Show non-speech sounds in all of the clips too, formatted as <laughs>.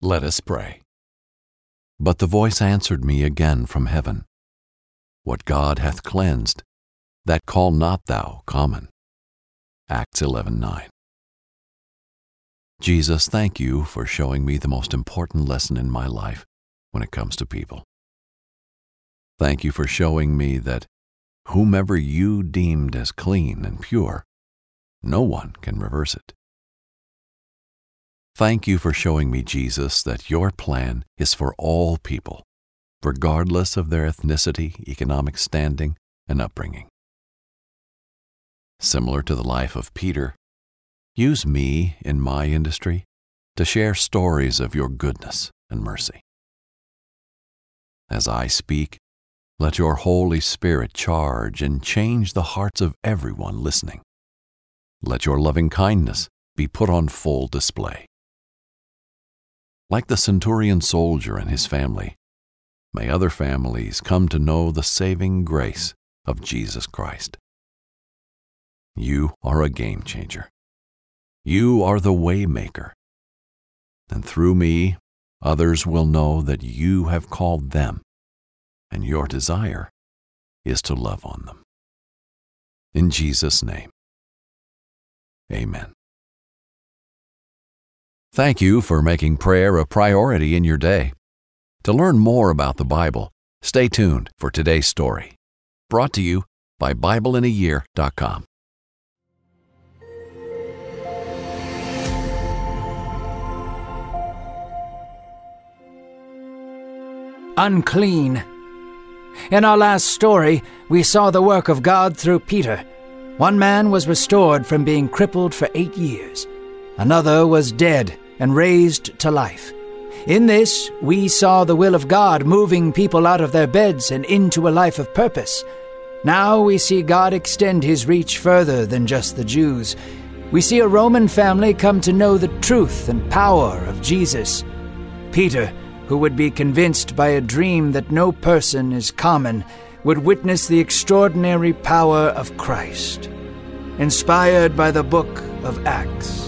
Let us pray. But the voice answered me again from heaven What God hath cleansed, that call not thou common. Acts 11:9. Jesus, thank you for showing me the most important lesson in my life when it comes to people. Thank you for showing me that whomever you deemed as clean and pure, no one can reverse it. Thank you for showing me, Jesus, that your plan is for all people, regardless of their ethnicity, economic standing, and upbringing. Similar to the life of Peter, use me in my industry to share stories of your goodness and mercy. As I speak, let your Holy Spirit charge and change the hearts of everyone listening. Let your loving kindness be put on full display. Like the centurion soldier and his family, may other families come to know the saving grace of Jesus Christ. You are a game changer. You are the waymaker. And through me, others will know that you have called them, and your desire is to love on them. In Jesus' name, amen. Thank you for making prayer a priority in your day. To learn more about the Bible, stay tuned for today's story. Brought to you by BibleInAYear.com. unclean. In our last story, we saw the work of God through Peter. One man was restored from being crippled for eight years, another was dead and raised to life. In this, we saw the will of God moving people out of their beds and into a life of purpose. Now we see God extend his reach further than just the Jews. We see a Roman family come to know the truth and power of Jesus. Peter, who would be convinced by a dream that no person is common, would witness the extraordinary power of Christ. Inspired by the book of Acts.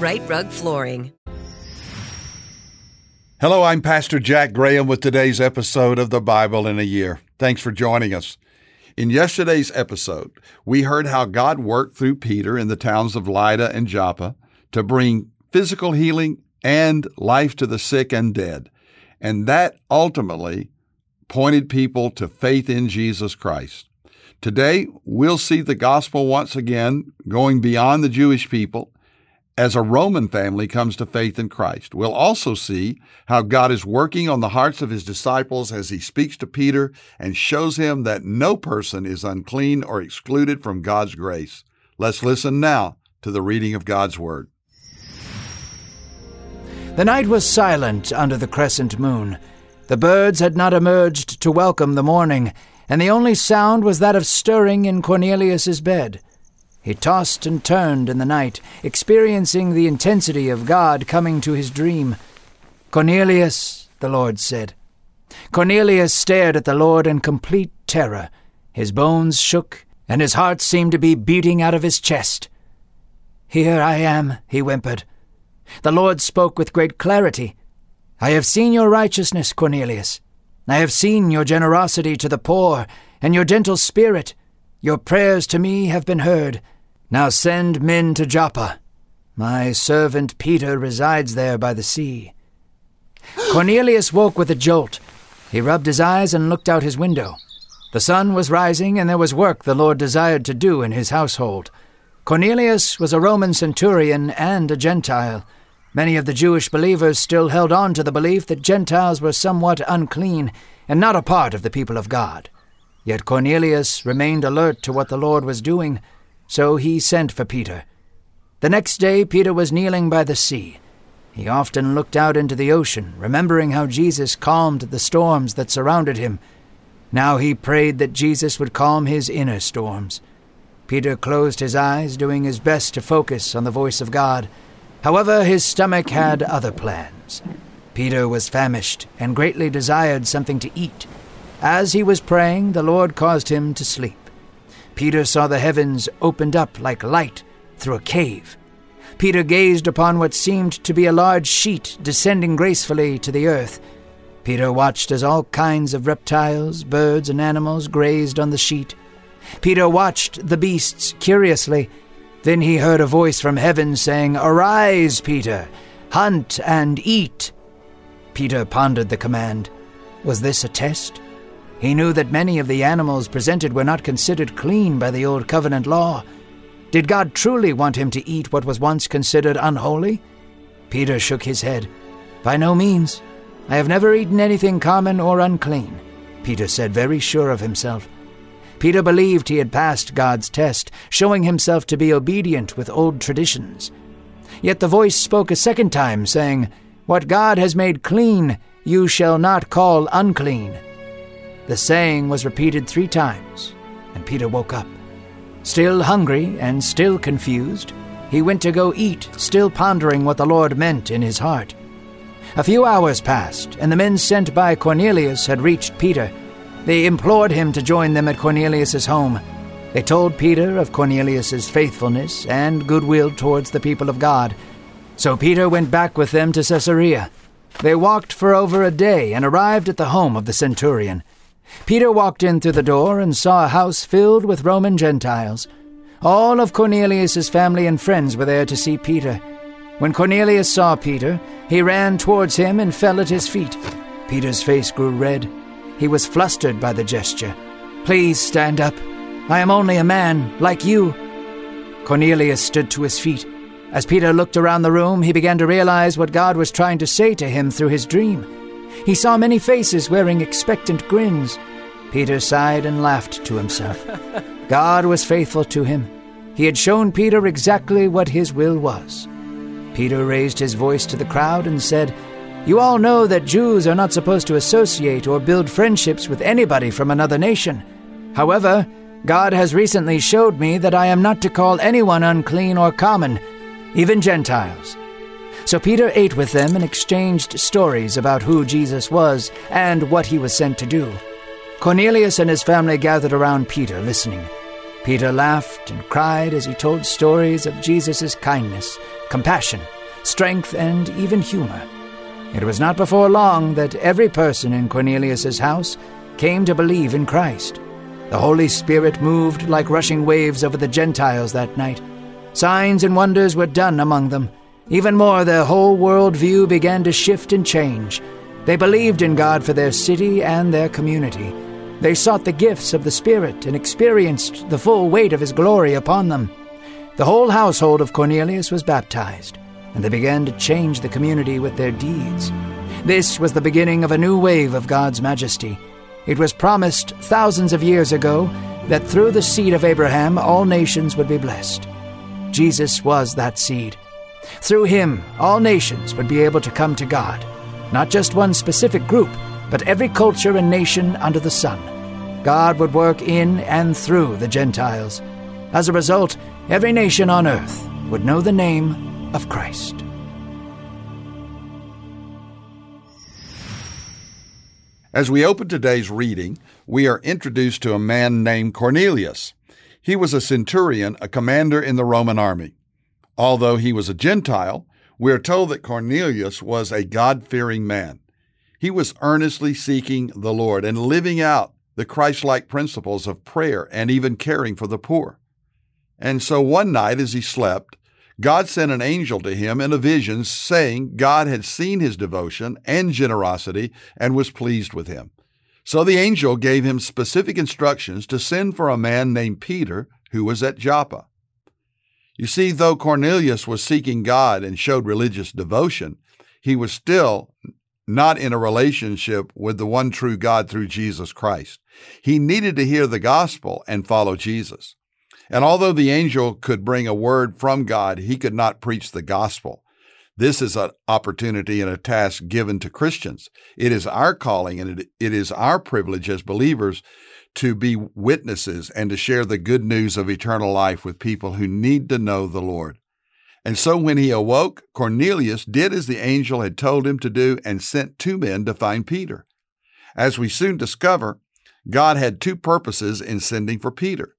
Rite Rug Flooring. Hello, I'm Pastor Jack Graham with today's episode of the Bible in a Year. Thanks for joining us. In yesterday's episode, we heard how God worked through Peter in the towns of Lydda and Joppa to bring physical healing and life to the sick and dead. And that ultimately pointed people to faith in Jesus Christ. Today, we'll see the gospel once again going beyond the Jewish people as a Roman family comes to faith in Christ. We'll also see how God is working on the hearts of his disciples as he speaks to Peter and shows him that no person is unclean or excluded from God's grace. Let's listen now to the reading of God's Word. The night was silent under the crescent moon. The birds had not emerged to welcome the morning, and the only sound was that of stirring in Cornelius's bed. He tossed and turned in the night, experiencing the intensity of God coming to his dream. Cornelius, the Lord said. Cornelius stared at the Lord in complete terror. His bones shook, and his heart seemed to be beating out of his chest. Here I am, he whimpered. The Lord spoke with great clarity. I have seen your righteousness, Cornelius. I have seen your generosity to the poor and your gentle spirit. Your prayers to me have been heard. Now send men to Joppa. My servant Peter resides there by the sea. <gasps> Cornelius woke with a jolt. He rubbed his eyes and looked out his window. The sun was rising, and there was work the Lord desired to do in his household. Cornelius was a Roman centurion and a Gentile. Many of the Jewish believers still held on to the belief that Gentiles were somewhat unclean and not a part of the people of God. Yet Cornelius remained alert to what the Lord was doing, so he sent for Peter. The next day Peter was kneeling by the sea. He often looked out into the ocean, remembering how Jesus calmed the storms that surrounded him. Now he prayed that Jesus would calm his inner storms. Peter closed his eyes, doing his best to focus on the voice of God. However, his stomach had other plans. Peter was famished and greatly desired something to eat. As he was praying, the Lord caused him to sleep. Peter saw the heavens opened up like light through a cave. Peter gazed upon what seemed to be a large sheet descending gracefully to the earth. Peter watched as all kinds of reptiles, birds, and animals grazed on the sheet. Peter watched the beasts curiously then he heard a voice from heaven saying, Arise, Peter, hunt and eat. Peter pondered the command. Was this a test? He knew that many of the animals presented were not considered clean by the Old Covenant law. Did God truly want him to eat what was once considered unholy? Peter shook his head. By no means. I have never eaten anything common or unclean, Peter said, very sure of himself. Peter believed he had passed God's test, showing himself to be obedient with old traditions. Yet the voice spoke a second time, saying, What God has made clean, you shall not call unclean. The saying was repeated three times, and Peter woke up. Still hungry and still confused, he went to go eat, still pondering what the Lord meant in his heart. A few hours passed, and the men sent by Cornelius had reached Peter they implored him to join them at Cornelius's home. They told Peter of Cornelius's faithfulness and goodwill towards the people of God. So Peter went back with them to Caesarea. They walked for over a day and arrived at the home of the centurion. Peter walked in through the door and saw a house filled with Roman Gentiles. All of Cornelius's family and friends were there to see Peter. When Cornelius saw Peter, he ran towards him and fell at his feet. Peter's face grew red. He was flustered by the gesture. Please stand up. I am only a man, like you. Cornelius stood to his feet. As Peter looked around the room, he began to realize what God was trying to say to him through his dream. He saw many faces wearing expectant grins. Peter sighed and laughed to himself. <laughs> God was faithful to him. He had shown Peter exactly what his will was. Peter raised his voice to the crowd and said, you all know that Jews are not supposed to associate or build friendships with anybody from another nation. However, God has recently showed me that I am not to call anyone unclean or common, even Gentiles. So Peter ate with them and exchanged stories about who Jesus was and what he was sent to do. Cornelius and his family gathered around Peter, listening. Peter laughed and cried as he told stories of Jesus' kindness, compassion, strength, and even humor. It was not before long that every person in Cornelius's house came to believe in Christ. The Holy Spirit moved like rushing waves over the Gentiles that night. Signs and wonders were done among them. Even more, their whole world view began to shift and change. They believed in God for their city and their community. They sought the gifts of the Spirit and experienced the full weight of His glory upon them. The whole household of Cornelius was baptized and they began to change the community with their deeds. This was the beginning of a new wave of God's majesty. It was promised thousands of years ago that through the seed of Abraham all nations would be blessed. Jesus was that seed. Through him, all nations would be able to come to God, not just one specific group, but every culture and nation under the sun. God would work in and through the Gentiles. As a result, every nation on earth would know the name of Christ. As we open today's reading, we are introduced to a man named Cornelius. He was a centurion, a commander in the Roman army. Although he was a Gentile, we are told that Cornelius was a God fearing man. He was earnestly seeking the Lord and living out the Christ like principles of prayer and even caring for the poor. And so one night as he slept, God sent an angel to him in a vision saying God had seen his devotion and generosity and was pleased with him. So the angel gave him specific instructions to send for a man named Peter who was at Joppa. You see, though Cornelius was seeking God and showed religious devotion, he was still not in a relationship with the one true God through Jesus Christ. He needed to hear the gospel and follow Jesus. And although the angel could bring a word from God, he could not preach the gospel. This is an opportunity and a task given to Christians. It is our calling and it is our privilege as believers to be witnesses and to share the good news of eternal life with people who need to know the Lord. And so when he awoke, Cornelius did as the angel had told him to do and sent two men to find Peter. As we soon discover, God had two purposes in sending for Peter.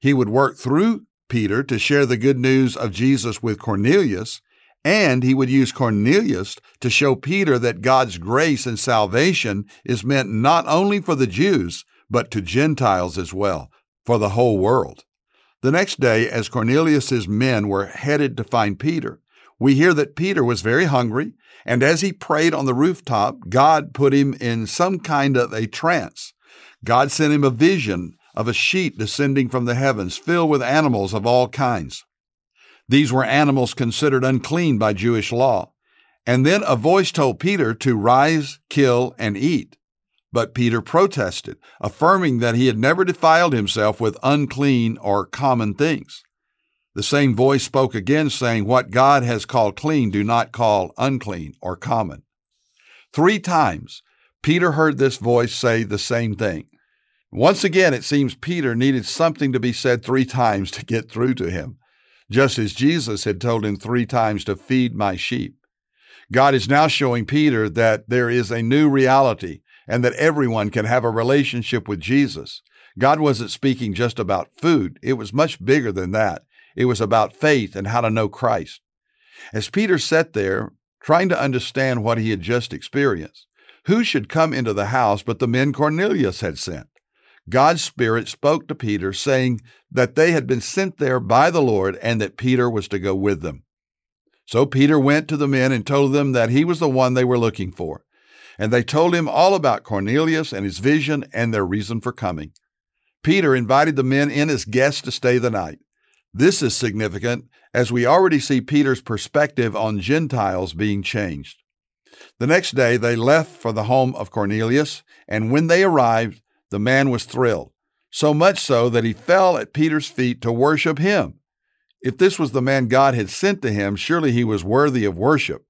He would work through Peter to share the good news of Jesus with Cornelius, and he would use Cornelius to show Peter that God's grace and salvation is meant not only for the Jews, but to Gentiles as well, for the whole world. The next day, as Cornelius's men were headed to find Peter, we hear that Peter was very hungry, and as he prayed on the rooftop, God put him in some kind of a trance. God sent him a vision of a sheet descending from the heavens, filled with animals of all kinds. These were animals considered unclean by Jewish law. And then a voice told Peter to rise, kill, and eat. But Peter protested, affirming that he had never defiled himself with unclean or common things. The same voice spoke again, saying, What God has called clean, do not call unclean or common. Three times, Peter heard this voice say the same thing. Once again, it seems Peter needed something to be said three times to get through to him, just as Jesus had told him three times to feed my sheep. God is now showing Peter that there is a new reality and that everyone can have a relationship with Jesus. God wasn't speaking just about food, it was much bigger than that. It was about faith and how to know Christ. As Peter sat there, trying to understand what he had just experienced, who should come into the house but the men Cornelius had sent? God's Spirit spoke to Peter, saying that they had been sent there by the Lord and that Peter was to go with them. So Peter went to the men and told them that he was the one they were looking for. And they told him all about Cornelius and his vision and their reason for coming. Peter invited the men in as guests to stay the night. This is significant as we already see Peter's perspective on Gentiles being changed. The next day they left for the home of Cornelius, and when they arrived, the man was thrilled, so much so that he fell at Peter's feet to worship him. If this was the man God had sent to him, surely he was worthy of worship.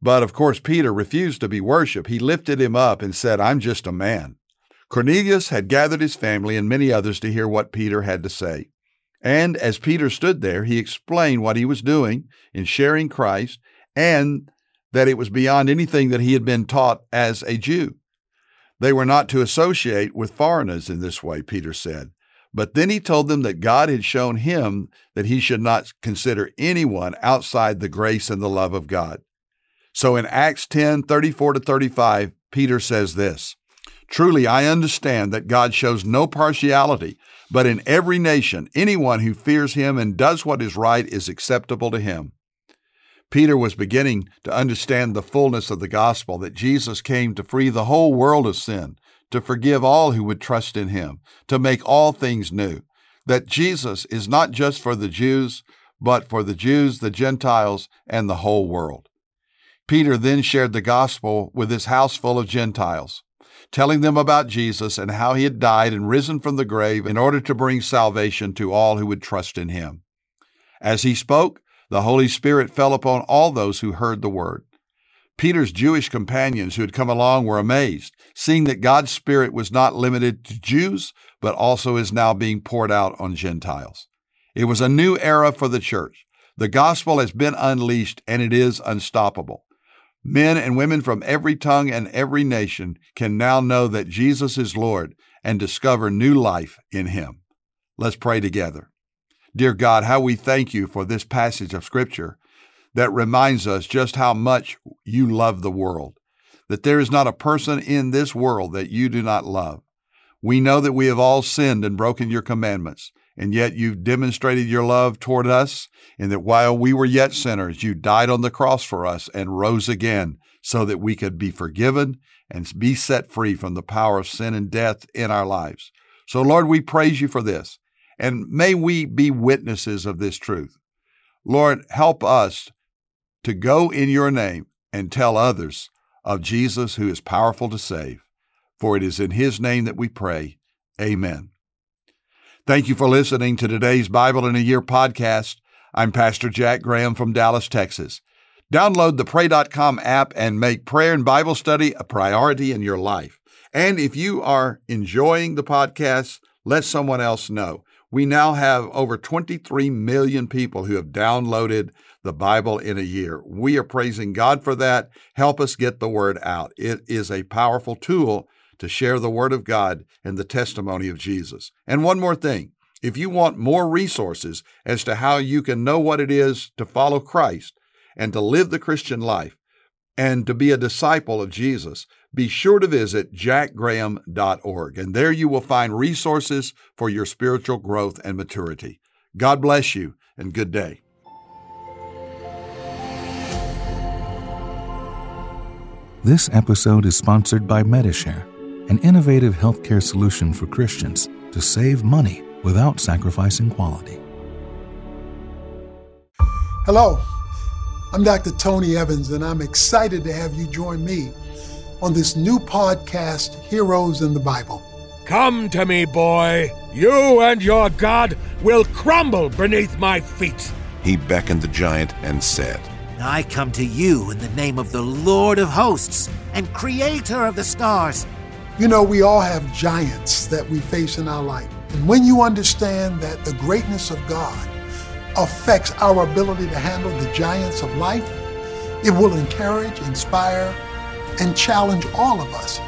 But of course, Peter refused to be worshiped. He lifted him up and said, I'm just a man. Cornelius had gathered his family and many others to hear what Peter had to say. And as Peter stood there, he explained what he was doing in sharing Christ and that it was beyond anything that he had been taught as a Jew. They were not to associate with foreigners in this way, Peter said. But then he told them that God had shown him that he should not consider anyone outside the grace and the love of God. So in Acts 10 34 to 35, Peter says this Truly, I understand that God shows no partiality, but in every nation, anyone who fears him and does what is right is acceptable to him. Peter was beginning to understand the fullness of the gospel that Jesus came to free the whole world of sin, to forgive all who would trust in him, to make all things new. That Jesus is not just for the Jews, but for the Jews, the Gentiles, and the whole world. Peter then shared the gospel with his house full of Gentiles, telling them about Jesus and how he had died and risen from the grave in order to bring salvation to all who would trust in him. As he spoke, the Holy Spirit fell upon all those who heard the word. Peter's Jewish companions who had come along were amazed, seeing that God's Spirit was not limited to Jews, but also is now being poured out on Gentiles. It was a new era for the church. The gospel has been unleashed and it is unstoppable. Men and women from every tongue and every nation can now know that Jesus is Lord and discover new life in Him. Let's pray together. Dear God, how we thank you for this passage of Scripture that reminds us just how much you love the world, that there is not a person in this world that you do not love. We know that we have all sinned and broken your commandments, and yet you've demonstrated your love toward us, in that while we were yet sinners, you died on the cross for us and rose again so that we could be forgiven and be set free from the power of sin and death in our lives. So, Lord, we praise you for this, and may we be witnesses of this truth. Lord, help us to go in your name and tell others of Jesus who is powerful to save. For it is in his name that we pray. Amen. Thank you for listening to today's Bible in a Year podcast. I'm Pastor Jack Graham from Dallas, Texas. Download the Pray.com app and make prayer and Bible study a priority in your life. And if you are enjoying the podcast, let someone else know. We now have over 23 million people who have downloaded the Bible in a year. We are praising God for that. Help us get the word out. It is a powerful tool to share the word of God and the testimony of Jesus. And one more thing. If you want more resources as to how you can know what it is to follow Christ, and to live the Christian life and to be a disciple of Jesus, be sure to visit jackgraham.org. And there you will find resources for your spiritual growth and maturity. God bless you and good day. This episode is sponsored by Medishare, an innovative healthcare solution for Christians to save money without sacrificing quality. Hello. I'm Dr. Tony Evans, and I'm excited to have you join me on this new podcast, Heroes in the Bible. Come to me, boy. You and your God will crumble beneath my feet. He beckoned the giant and said, I come to you in the name of the Lord of hosts and creator of the stars. You know, we all have giants that we face in our life. And when you understand that the greatness of God affects our ability to handle the giants of life, it will encourage, inspire, and challenge all of us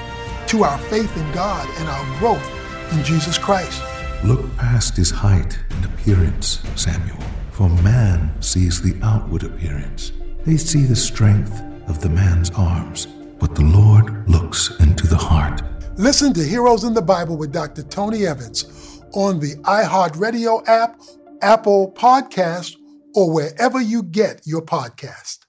to our faith in God and our growth in Jesus Christ. Look past his height and appearance, Samuel, for man sees the outward appearance. They see the strength of the man's arms, but the Lord looks. Listen to Heroes in the Bible with Dr. Tony Evans on the iHeartRadio app Apple Podcast, or wherever you get your podcast.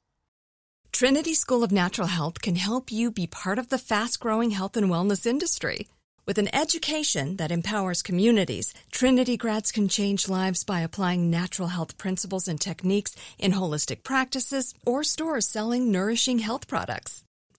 Trinity School of Natural Health can help you be part of the fast growing health and wellness industry. With an education that empowers communities, Trinity grads can change lives by applying natural health principles and techniques in holistic practices or stores selling nourishing health products.